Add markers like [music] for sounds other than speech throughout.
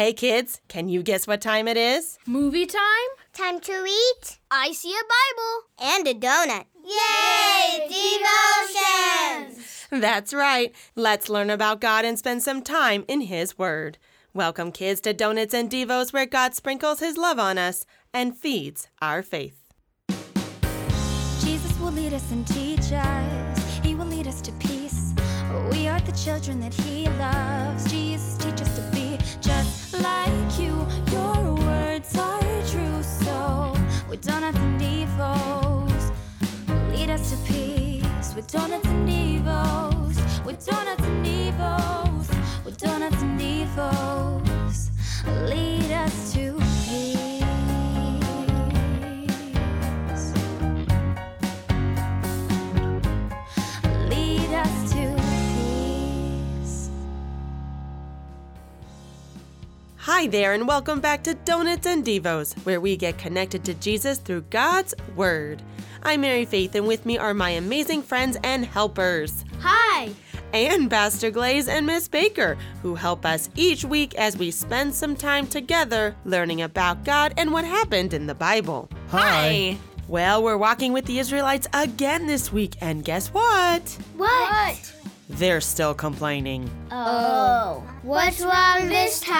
Hey kids, can you guess what time it is? Movie time? Time to eat I see a Bible. and a donut. Yay! Devotions! That's right. Let's learn about God and spend some time in His Word. Welcome, kids, to Donuts and Devos, where God sprinkles His love on us and feeds our faith. Jesus will lead us and teach us. He will lead us to peace. We are the children that He loves. Jesus, donuts and devos, with donuts and devos, with donuts and devos, lead us Hi there, and welcome back to Donuts and Devos, where we get connected to Jesus through God's Word. I'm Mary Faith, and with me are my amazing friends and helpers. Hi. and Pastor Glaze and Miss Baker, who help us each week as we spend some time together learning about God and what happened in the Bible. Hi. Well, we're walking with the Israelites again this week, and guess what? What? They're still complaining. Oh, what's wrong this time?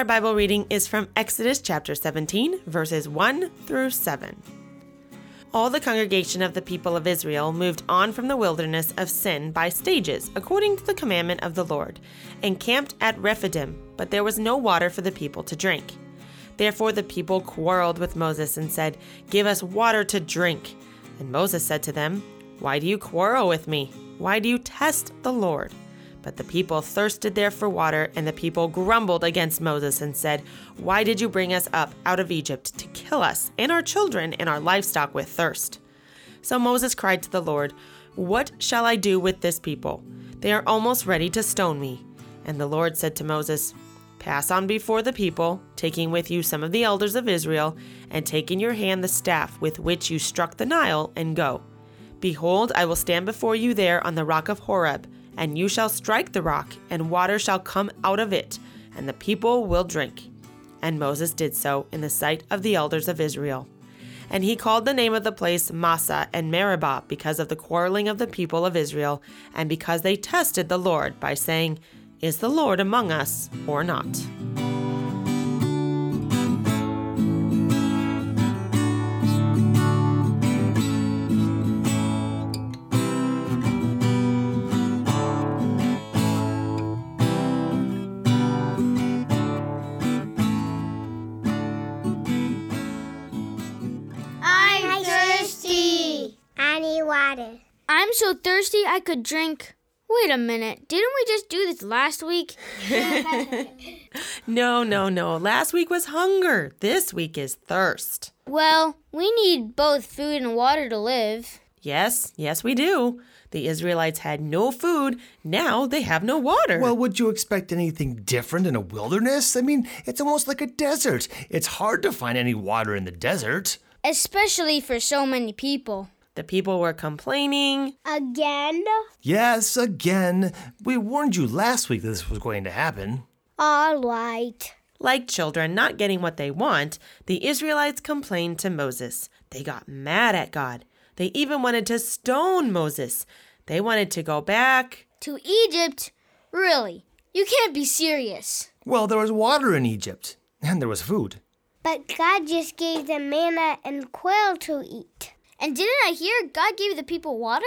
Our Bible reading is from Exodus chapter 17, verses 1 through 7. All the congregation of the people of Israel moved on from the wilderness of Sin by stages, according to the commandment of the Lord, and camped at Rephidim, but there was no water for the people to drink. Therefore the people quarreled with Moses and said, Give us water to drink. And Moses said to them, Why do you quarrel with me? Why do you test the Lord? But the people thirsted there for water, and the people grumbled against Moses and said, Why did you bring us up out of Egypt to kill us and our children and our livestock with thirst? So Moses cried to the Lord, What shall I do with this people? They are almost ready to stone me. And the Lord said to Moses, Pass on before the people, taking with you some of the elders of Israel, and take in your hand the staff with which you struck the Nile, and go. Behold, I will stand before you there on the rock of Horeb, and you shall strike the rock, and water shall come out of it, and the people will drink. And Moses did so in the sight of the elders of Israel. And he called the name of the place Massah and Meribah because of the quarreling of the people of Israel, and because they tested the Lord by saying, Is the Lord among us or not? I'm so thirsty I could drink. Wait a minute. Didn't we just do this last week? [laughs] No, no, no. Last week was hunger. This week is thirst. Well, we need both food and water to live. Yes, yes, we do. The Israelites had no food. Now they have no water. Well, would you expect anything different in a wilderness? I mean, it's almost like a desert. It's hard to find any water in the desert. Especially for so many people. The people were complaining. Again? Yes, again. We warned you last week that this was going to happen. All right. Like children not getting what they want, the Israelites complained to Moses. They got mad at God. They even wanted to stone Moses. They wanted to go back. To Egypt? Really? You can't be serious. Well, there was water in Egypt. and there was food. But God just gave them manna and quail to eat. And didn't I hear God gave the people water?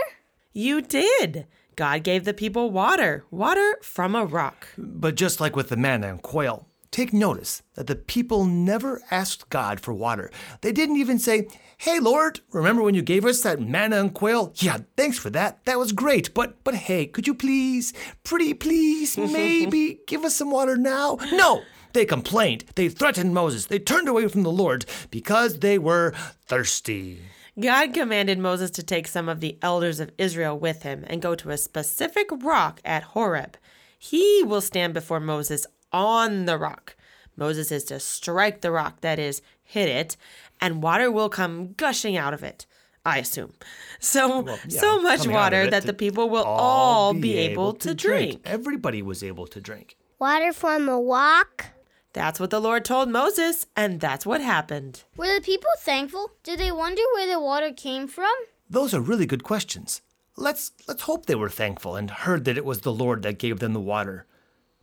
You did. God gave the people water, water from a rock. But just like with the manna and quail, take notice that the people never asked God for water. They didn't even say, Hey Lord, remember when you gave us that manna and quail? Yeah, thanks for that. That was great. But but hey, could you please, pretty please, [laughs] maybe give us some water now? No. They complained. They threatened Moses. They turned away from the Lord because they were thirsty. God commanded Moses to take some of the elders of Israel with him and go to a specific rock at Horeb. He will stand before Moses on the rock. Moses is to strike the rock, that is, hit it, and water will come gushing out of it. I assume. So Yeah, so much coming out of water that the people will all be able to drink. Everybody was able to drink. Water from a rock? That's what the Lord told Moses, and that's what happened. Were the people thankful? Did they wonder where the water came from? Those are really good questions. Let's let's hope they were thankful and heard that it was the Lord that gave them the water.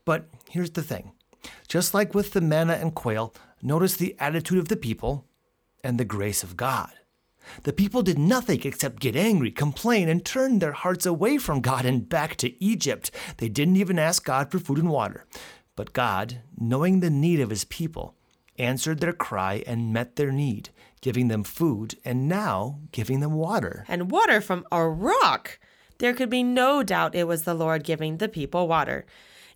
But here's the thing. Just like with the manna and quail, notice the attitude of the people and the grace of God. The people did nothing except get angry, complain, and turn their hearts away from God and back to Egypt. They didn't even ask God for food and water. But God, knowing the need of his people, answered their cry and met their need, giving them food and now giving them water. and water from a rock. There could be no doubt it was the Lord giving the people water.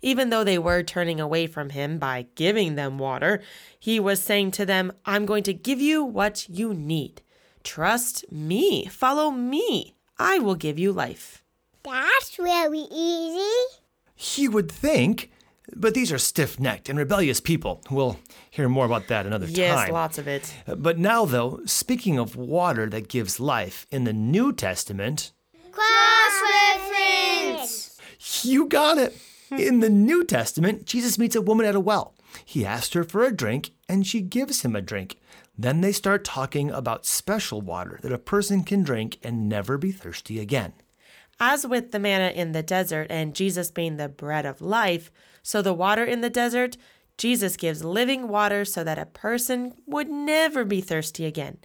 Even though they were turning away from him by giving them water, he was saying to them, I'm going to give you what you need. Trust me, follow me. I will give you life. That's really easy. You would think, but these are stiff necked and rebellious people. We'll hear more about that another Yes, time. Yes, lots of it. Uh, but now, though, speaking of water that gives life, in the New Testament, Cross reference. you got it. [laughs] In the New Testament, Jesus meets a woman at a well. He asks her for a drink, and she gives him a drink. Then they start talking about special water that a person can drink and never be thirsty again. As with the manna in the desert and Jesus being the bread of life, so the water in the desert, Jesus gives living water so that a person would never be thirsty again.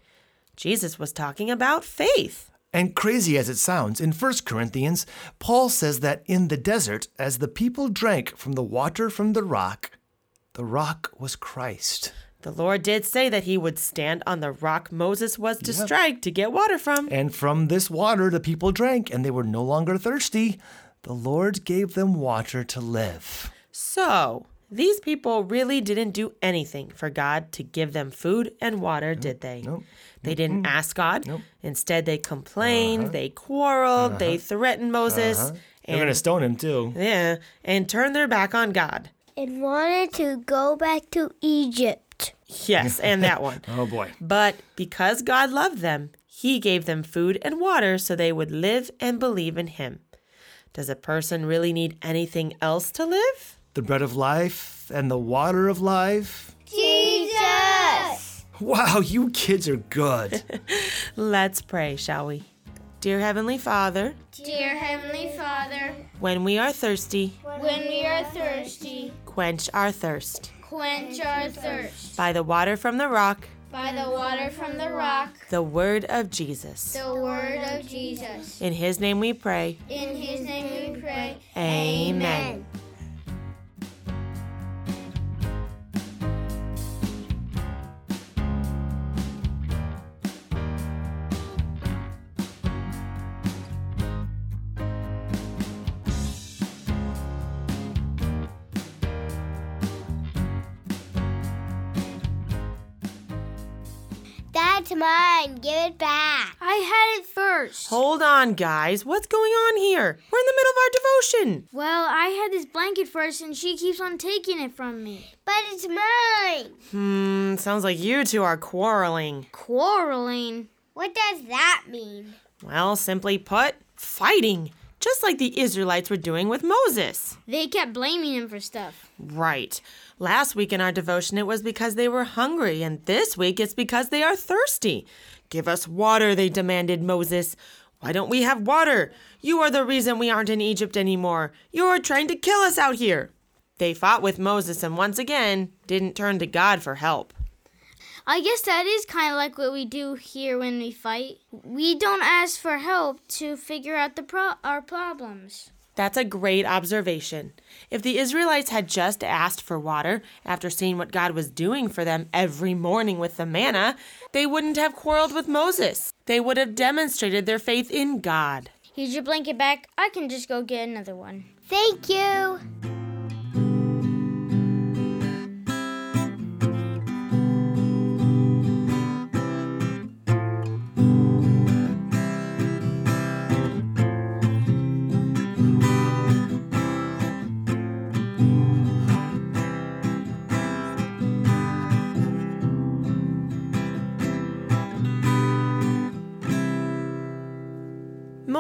Jesus was talking about faith. And crazy as it sounds, in 1 Corinthians, Paul says that in the desert, as the people drank from the water from the rock, the rock was Christ. The Lord did say that he would stand on the rock Moses was to strike to get water from. And from this water the people drank, and they were no longer thirsty. The Lord gave them water to live. So, these people really didn't do anything for God to give them food and water, did they? nope. They didn't ask God. Nope. Instead, they complained, uh-huh. they quarreled, they uh-huh. threatened Moses, uh-huh. They're going to stone him too. yeah, and turned their back on God. And wanted to go back to Egypt. Yes, and that one. [laughs] Oh boy. But because God loved them, he gave them food and water so they would live and believe in him. Does a person really need anything else to live? The bread of life and the water of life. Jesus. Wow, you kids are good. [laughs] Let's pray, shall we? Dear Heavenly Father, Dear Heavenly Father, when we are thirsty, when we are thirsty, quench our thirst quench our thirst by the water from the rock, by the water from the rock, the word of Jesus. the word of Jesus. In his name we pray. In his name we pray. Amen. That's mine. Give it back. I had it first. Hold on, guys. What's going on here? We're in the middle of our devotion. Well, I had this blanket first and she keeps on taking it from me. But it's mine. Hmm, sounds like you two are quarreling. Quarreling. What does that mean? Well, simply put, fighting. Just like the Israelites were doing with Moses. They kept blaming him for stuff. Right. Last week in our devotion, it was because they were hungry, and this week it's because they are thirsty. Give us water, they demanded Moses. Why don't we have water? You are the reason we aren't in Egypt anymore. You're trying to kill us out here. They fought with Moses and once again didn't turn to God for help. I guess that is kind of like what we do here when we fight. We don't ask for help to figure out the pro- our problems. That's a great observation. If the Israelites had just asked for water after seeing what God was doing for them every morning with the manna, they wouldn't have quarreled with Moses. They would have demonstrated their faith in God. Here's your blanket back. I can just go get another one. Thank you.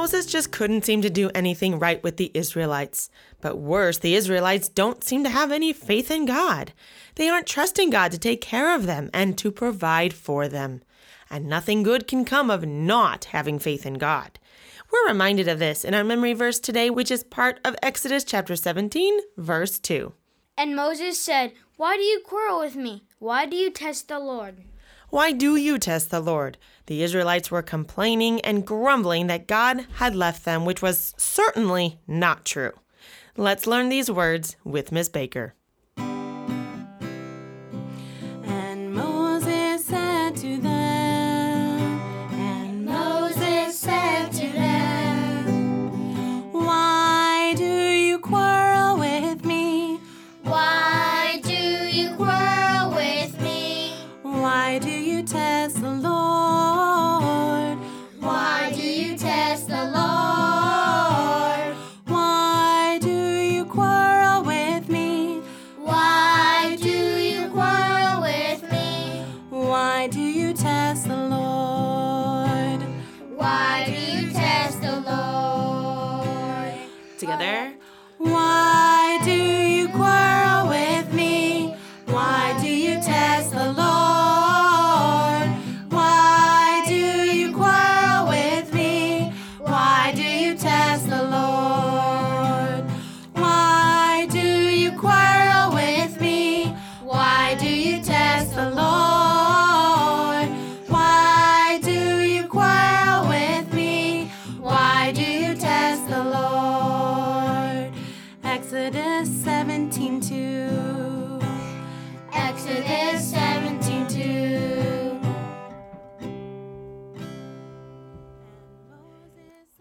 Moses just couldn't seem to do anything right with the Israelites. But worse, the Israelites don't seem to have any faith in God. They aren't trusting God to take care of them and to provide for them. And nothing good can come of not having faith in God. We're reminded of this in our memory verse today, which is part of Exodus chapter 17, verse 2. And Moses said, Why do you quarrel with me? Why do you test the Lord? Why do you test the Lord? The Israelites were complaining and grumbling that God had left them, which was certainly not true. Let's learn these words with Miss Baker.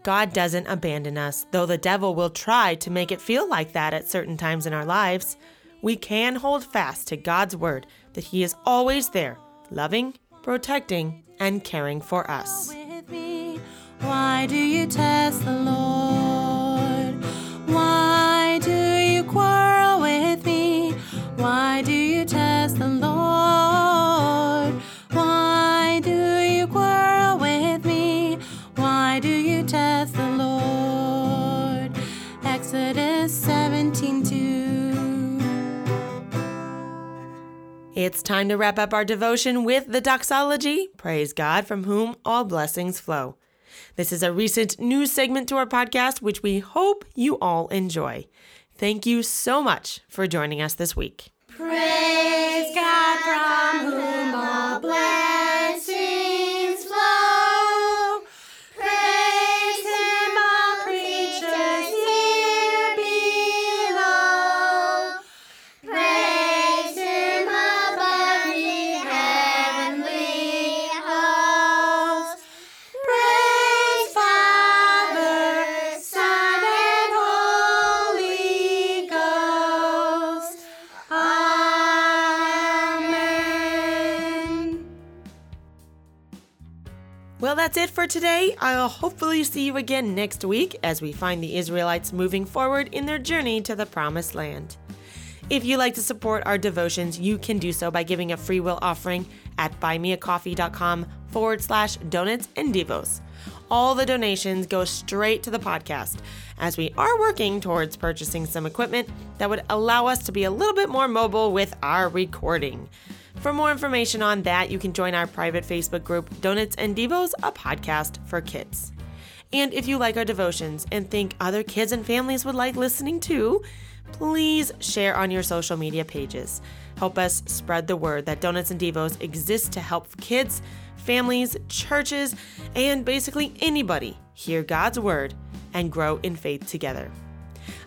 God doesn't abandon us, though the devil will try to make it feel like that at certain times in our lives. We can hold fast to God's word that He is always there, loving, protecting, and caring for us. Why do you test the Lord? Why It's time to wrap up our devotion with the doxology, praise God, from whom all blessings flow. This is a recent news segment to our podcast, which we hope you all enjoy. Thank you so much for joining us this week. Praise God from whom all blessings that's it for today. I'll hopefully see you again next week as we find the Israelites moving forward in their journey to the Promised Land. If you'd like to support our devotions, you can do so by giving a free will offering at buymeacoffee.com forward slash donuts and devos. All the donations go straight to the podcast as we are working towards purchasing some equipment that would allow us to be a little bit more mobile with our recording. For more information on that, you can join our private Facebook group, Donuts and Devos, a podcast for kids. And if you like our devotions and think other kids and families would like listening too, please share on your social media pages. Help us spread the word that Donuts and Devos exist to help kids, families, churches, and basically anybody hear God's word and grow in faith together.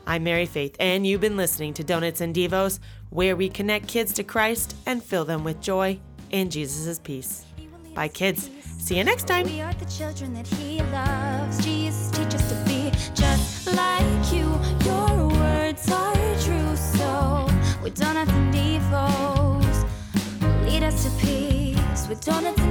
I'm Mary Faith, and you've been listening to Donuts and Devos, where we connect kids to Christ and fill them with joy and Jesus' peace. Bye, kids. See you next time. We are the children that He loves. Jesus, teach us to be just like you. Your words are true, so with donuts and devos, lead us to peace. With donuts and